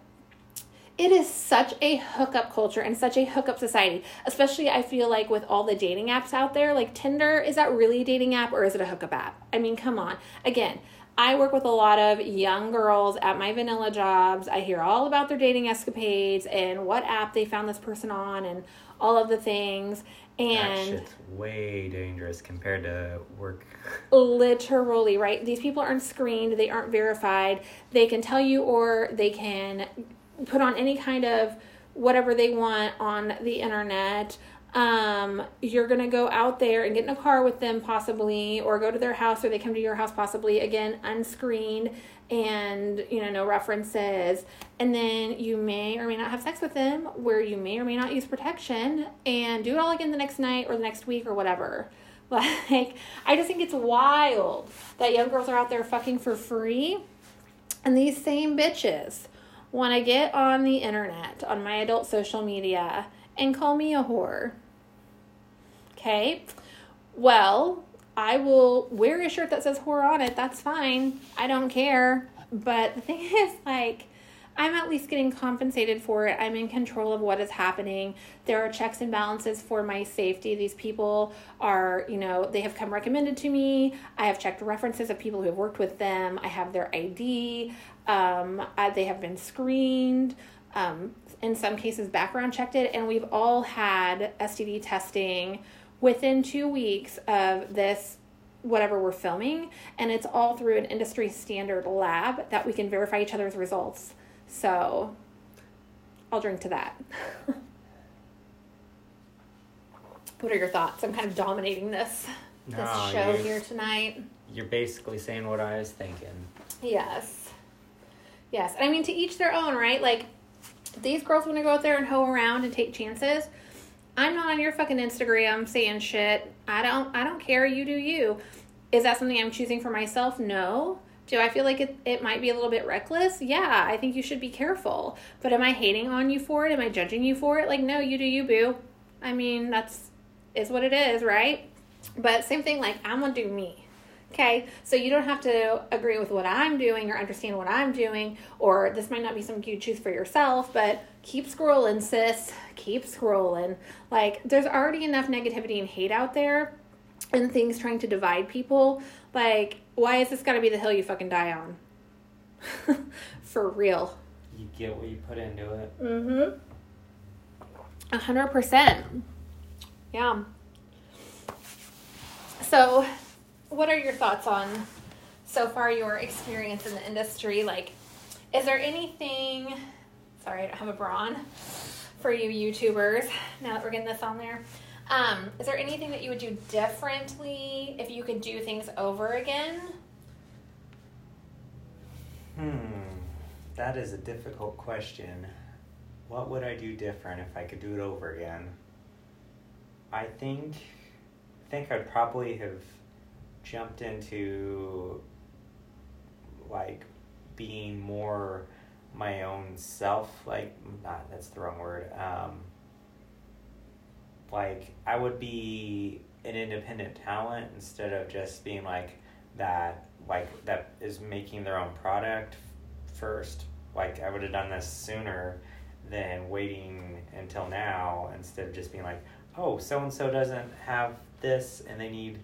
it is such a hookup culture and such a hookup society. Especially, I feel like with all the dating apps out there, like Tinder, is that really a dating app or is it a hookup app? I mean, come on. Again, I work with a lot of young girls at my vanilla jobs. I hear all about their dating escapades and what app they found this person on and all of the things. And that shit's way dangerous compared to work. *laughs* literally, right? These people aren't screened, they aren't verified. They can tell you or they can put on any kind of whatever they want on the internet. Um, you're going to go out there and get in a car with them, possibly, or go to their house, or they come to your house, possibly, again, unscreened and, you know, no references. And then you may or may not have sex with them, where you may or may not use protection, and do it all again the next night or the next week or whatever. *laughs* Like, I just think it's wild that young girls are out there fucking for free. And these same bitches want to get on the internet, on my adult social media, and call me a whore. Okay? Well, I will wear a shirt that says whore on it. That's fine. I don't care. But the thing *laughs* is, like, I'm at least getting compensated for it. I'm in control of what is happening. There are checks and balances for my safety. These people are, you know, they have come recommended to me. I have checked references of people who have worked with them. I have their ID. Um, I, they have been screened. Um, in some cases, background checked it, and we've all had STD testing within two weeks of this whatever we're filming and it's all through an industry standard lab that we can verify each other's results so I'll drink to that. *laughs* what are your thoughts? I'm kind of dominating this this show here tonight. You're basically saying what I was thinking. Yes. Yes. I mean to each their own, right? Like these girls want to go out there and hoe around and take chances. I'm not on your fucking Instagram saying shit. I don't I don't care, you do you. Is that something I'm choosing for myself? No. Do I feel like it, it might be a little bit reckless? Yeah, I think you should be careful. But am I hating on you for it? Am I judging you for it? Like, no, you do you, boo. I mean, that's is what it is, right? But same thing, like, I'm gonna do me. Okay, so you don't have to agree with what I'm doing or understand what I'm doing, or this might not be something you choose for yourself, but keep scrolling, sis. Keep scrolling. Like, there's already enough negativity and hate out there and things trying to divide people. Like, why is this got to be the hill you fucking die on? *laughs* For real. You get what you put into it. Mm hmm. A hundred percent. Yeah. So, what are your thoughts on so far your experience in the industry? Like, is there anything? Sorry, I don't have a bra on for you YouTubers. Now that we're getting this on there, um, is there anything that you would do differently if you could do things over again? Hmm, that is a difficult question. what would I do different if I could do it over again? I think I think I'd probably have jumped into like being more my own self like not that's the wrong word um like I would be an independent talent instead of just being like that like that is making their own product first. Like I would have done this sooner than waiting until now instead of just being like oh so and so doesn't have this and they need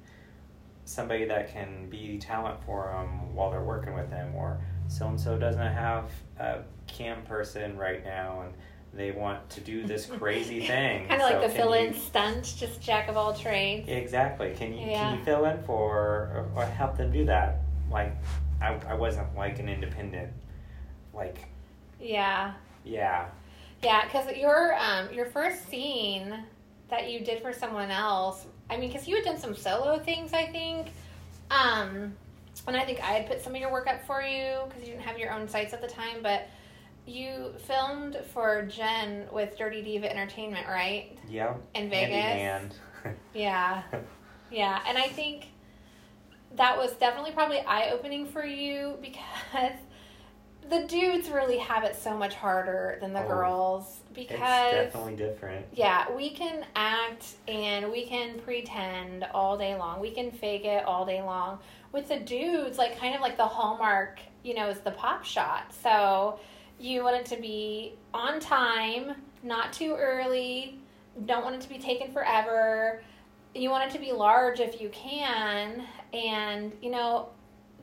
somebody that can be talent for them while they're working with them or so and so doesn't have a cam person right now and they want to do this *laughs* crazy thing. kind of So like the fill in you- stunt, just jack of all trades. Exactly. Can you Yeah. can you fill in for or, or help them do that? Like I I wasn't like an independent like Yeah. yeah. Yeah, because your um your first scene that you did for someone else, I mean, because you had done some solo things, I think, um, and I think I had put some of your work up for you because you didn't have your own sites at the time, but you filmed for Jen with Dirty Diva Entertainment, right? Yeah. In Vegas. Handyman. *laughs* Yeah, yeah, and I think that was definitely probably eye opening for you because *laughs* the dudes really have it so much harder than the Oh, girls it's because definitely different. yeah, we can act and we can pretend all day long. We can fake it all day long. With the dudes, like kind of like the hallmark, you know, is the pop shot. So you want it to be on time, not too early, don't want it to be taken forever. You want it to be large if you can, and you know,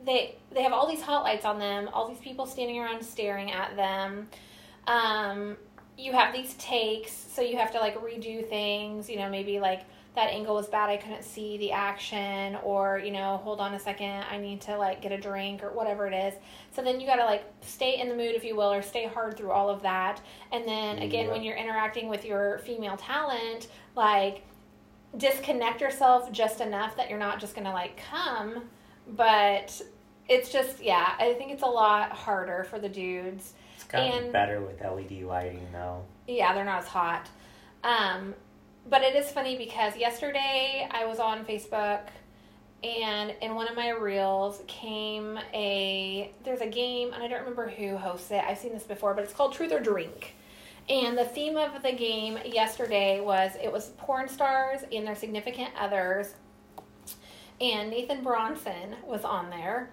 they they have all these hot lights on them, all these people standing around staring at them. Um, you have these takes, so you have to like redo things. You know, maybe like that angle was bad, I couldn't see the action, or you know, hold on a second, I need to like get a drink or whatever it is. So then you got to like stay in the mood, if you will, or stay hard through all of that. And then again, Yeah. when you're interacting with your female talent, like disconnect yourself just enough that you're not just gonna like come, but it's just yeah, I think it's a lot harder for the dudes. Gotten And- better with LED lighting though. Yeah, they're not as hot. Um, but it is funny because yesterday I was on Facebook and in one of my reels came a there's a game and I don't remember who hosts it. I've seen this before, but it's called Truth or Drink. And the theme of the game yesterday was it was porn stars and their significant others. And Nathan Bronson was on there.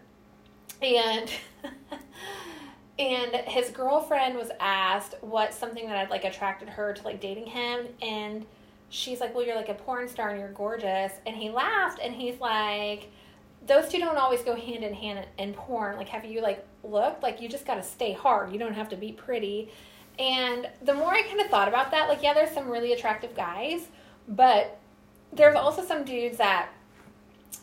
And *laughs* and his girlfriend was asked what something that had like attracted her to like dating him. And she's like well you're like a porn star and you're gorgeous. And he laughed and he's like those two don't always go hand in hand in porn. Like have you like looked? Like you just got to stay hard. You don't have to be pretty. And the more i kind of thought about that like yeah there's some really attractive guys but there's also some dudes that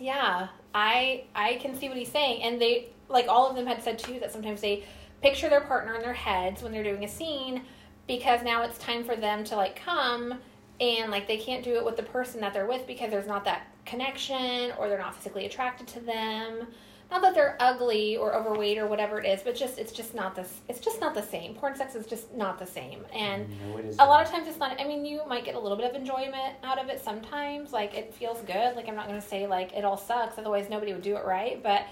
yeah i i can see what he's saying. And they like all of them had said too that sometimes they picture their partner in their heads when they're doing a scene because now it's time for them to like come and like they can't do it with the person that they're with because there's not that connection or they're not physically attracted to them. Not that they're ugly or overweight or whatever it is but just it's just not this it's just not the same. Porn sex is just not the same. And no, a lot of times it's not i mean you might get a little bit of enjoyment out of it sometimes. Like it feels good. Like i'm not going to say like it all sucks otherwise nobody would do it right but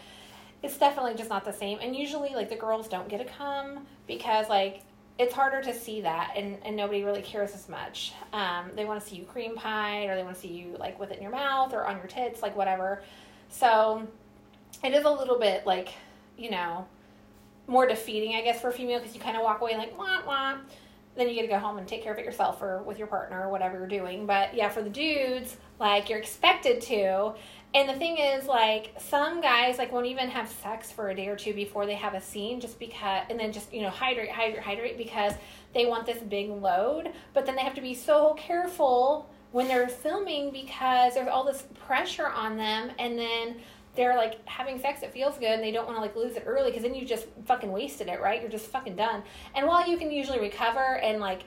it's definitely just not the same. And usually like the girls don't get to come because like it's harder to see that and, and nobody really cares as much. Um, they want to see you cream pie or they want to see you like with it in your mouth or on your tits like whatever. So it is a little bit like you know more defeating i guess for a female because you kind of walk away like wah wah. Then you get to go home and take care of it yourself or with your partner or whatever you're doing. But yeah for the dudes like you're expected to and the thing is, like, some guys like won't even have sex for a day or two before they have a scene, just because, and then just you know hydrate, hydrate, hydrate, because they want this big load. But then they have to be so careful when they're filming because there's all this pressure on them, and then they're like having sex. It feels good, and they don't want to like lose it early because then you just fucking wasted it, right? You're just fucking done. And while you can usually recover and like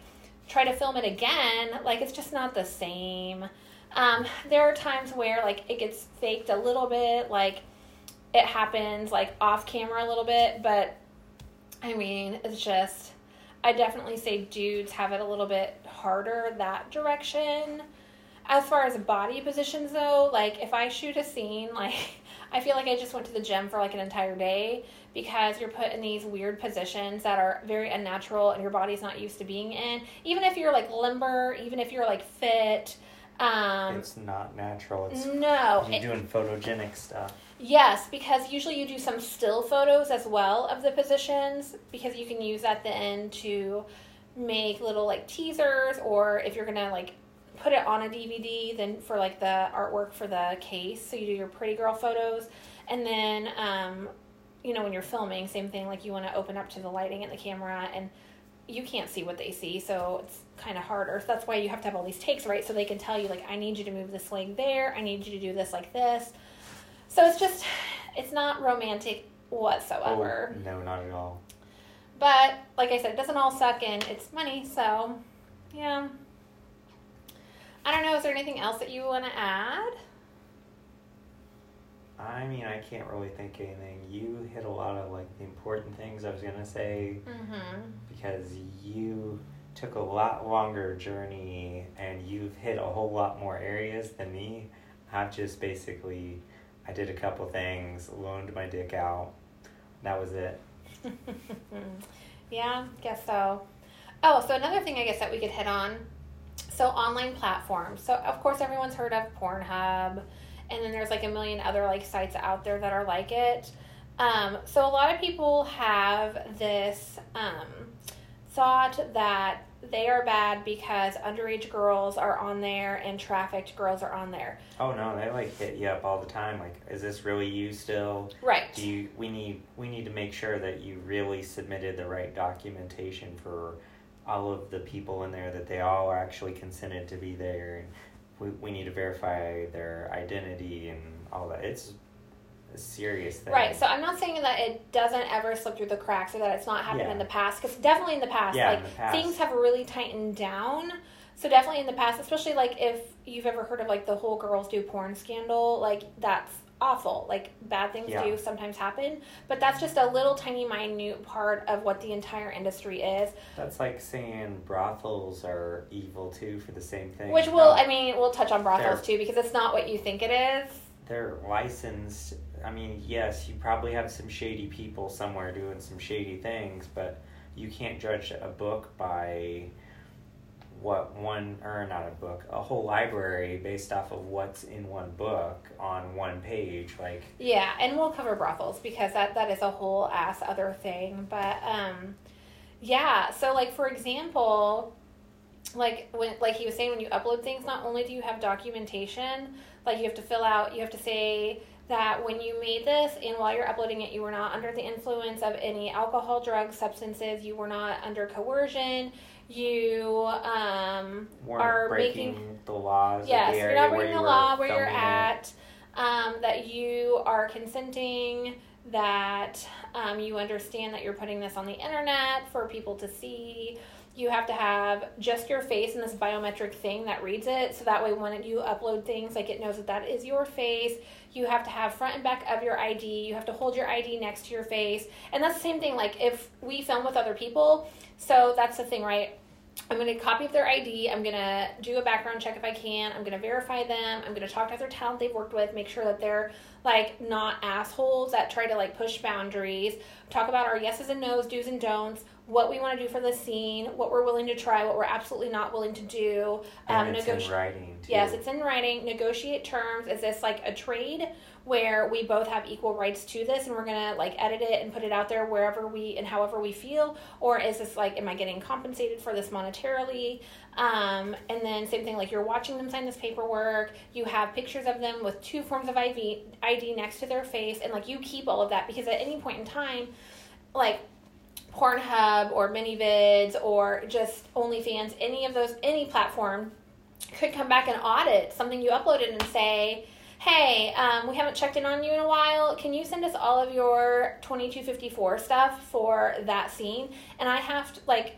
try to film it again, like it's just not the same. Um, there are times where like it gets faked a little bit, like it happens like off camera a little bit, but I mean, it's just I definitely say dudes have it a little bit harder that direction. As far as body positions though, like if I shoot a scene, *laughs* like I feel like I just went to the gym for like an entire day because you're put in these weird positions that are very unnatural and your body's not used to being in. Even if you're like limber, even if you're like fit, um, it's not natural. It's no, you're it- doing photogenic stuff. Yes, because usually you do some still photos as well of the positions because you can use at the end to make little like teasers or if you're gonna like put it on a DVD then for like the artwork for the case. So you do your pretty girl photos and then um, you know when you're filming, same thing like you want to open up to the lighting and the camera and you can't see what they see, so it's kind of harder. So that's why you have to have all these takes, right? So they can tell you like I need you to move this leg there, I need you to do this like this. So it's just, it's not romantic whatsoever. Oh, no, not at all. But like I said, it doesn't all suck in. It's money, so yeah. I don't know. Is there anything else that you want to add? I mean, I can't really think anything. You hit a lot of like the important things I was gonna say Mm-hmm. because you took a lot longer journey and you've hit a whole lot more areas than me. I've just basically, I did a couple things, loaned my dick out. That was it. *laughs* yeah, guess so. Oh, so another thing I guess that we could hit on. So online platforms. So of course everyone's heard of Pornhub, and then there's like a million other like sites out there that are like it. Um, so a lot of people have this um, thought that they are bad because underage girls are on there and trafficked girls are on there. Oh no, they like hit you up all the time. Like, is this really you still? Right. Do you? We need we need to make sure that you really submitted the right documentation for all of the people in there that they all actually consented to be there, and we we need to verify their identity and all that. It's a serious thing. Right. So I'm not saying that it doesn't ever slip through the cracks or that it's not happened Yeah. in the past because definitely in the past, Yeah, like the past. things have really tightened down. So definitely in the past, especially like if you've ever heard of like the whole girls do porn scandal, like that's awful. Like bad things Yeah. do sometimes happen, but that's just a little tiny minute part of what the entire industry is. That's like saying brothels are evil too for the same thing. Which will, I mean, we'll touch on brothels too because it's not what you think it is. they're licensed. I mean, yes, you probably have some shady people somewhere doing some shady things, but you can't judge a book by what one or not a book, a whole library based off of what's in one book on one page. Like, Yeah, and we'll cover brothels because that that is a whole ass other thing. But um yeah, so like for example, like when like he was saying when you upload things, not only do you have documentation, like you have to fill out, you have to say that when you made this and while you're uploading it, you were not under the influence of any alcohol, drugs, substances, you were not under coercion, you um are breaking making the laws. Yes, you're not breaking the law where you're at. Um, that you are consenting. That um, you understand that you're putting this on the internet for people to see. You have to have just your face and this biometric thing that reads it, so that way when you upload things, like it knows that that is your face. You have to have front and back of your ID. You have to hold your ID next to your face, and that's the same thing. Like if we film with other people, so that's the thing, right? I'm going to copy up their ID. I'm going to do a background check if I can. I'm going to verify them. I'm going to talk to other talent they've worked with, make sure that they're like not assholes that try to like push boundaries. Talk about our yeses and nos, do's and don'ts, what we want to do for the scene, what we're willing to try, what we're absolutely not willing to do. And it's negoti- in writing too. Yes, it's in writing. Negotiate terms. Is this like a trade where we both have equal rights to this and we're going to like edit it and put it out there wherever we and however we feel? Or is this like, am I getting compensated for this monetarily? Um, and then same thing, like you're watching them sign this paperwork. You have pictures of them with two forms of IV, ID next to their face. And like you keep all of that because at any point in time, like Pornhub or ManyVids or just OnlyFans, any of those, any platform could come back and audit something you uploaded and say, hey, um, we haven't checked in on you in a while. Can you send us all of your 2254 stuff for that scene? And I have to, like,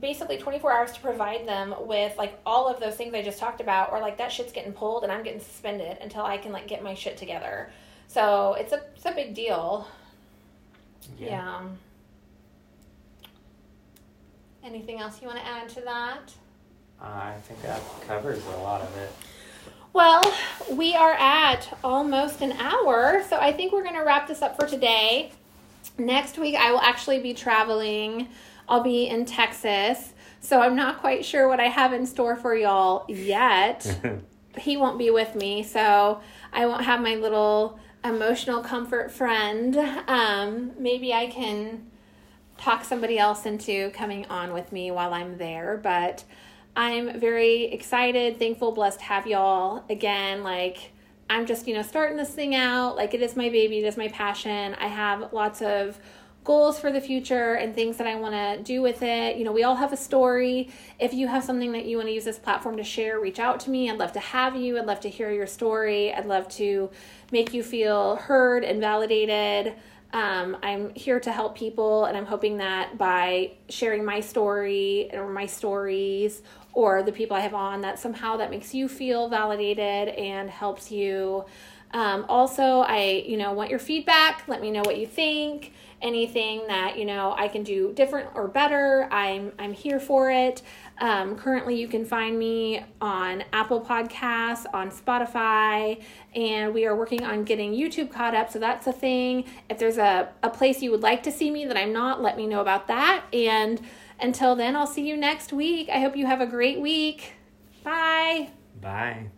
basically 24 hours to provide them with, like, all of those things I just talked about, or, like, that shit's getting pulled and I'm getting suspended until I can, like, get my shit together. So it's a, it's a big deal. yeah. Anything else you want to add to that? Uh, I think that covers a lot of it. Well, we are at almost an hour, so I think we're going to wrap this up for today. Next week, I will actually be traveling. I'll be in Texas, so I'm not quite sure what I have in store for y'all yet. *laughs* he won't be with me, so I won't have my little emotional comfort friend. Um, maybe I can talk somebody else into coming on with me while I'm there, but I'm very excited, thankful, blessed to have y'all again. Like, I'm just, you know, starting this thing out. Like, it is my baby, it is my passion. I have lots of goals for the future and things that I want to do with it. You know, we all have a story. If you have something that you want to use this platform to share, reach out to me. I'd love to have you. I'd love to hear your story. I'd love to make you feel heard and validated. Um, I'm here to help people, and I'm hoping that by sharing my story or my stories or the people I have on, that somehow that makes you feel validated and helps you. Um, also, I you know want your feedback. Let me know what you think. Anything that you know I can do different or better, I'm I'm here for it. Um, currently, you can find me on Apple Podcasts, on Spotify, and we are working on getting YouTube caught up. So that's a thing. If there's a, a place you would like to see me that I'm not, let me know about that. And until then, I'll see you next week. I hope you have a great week. Bye. Bye.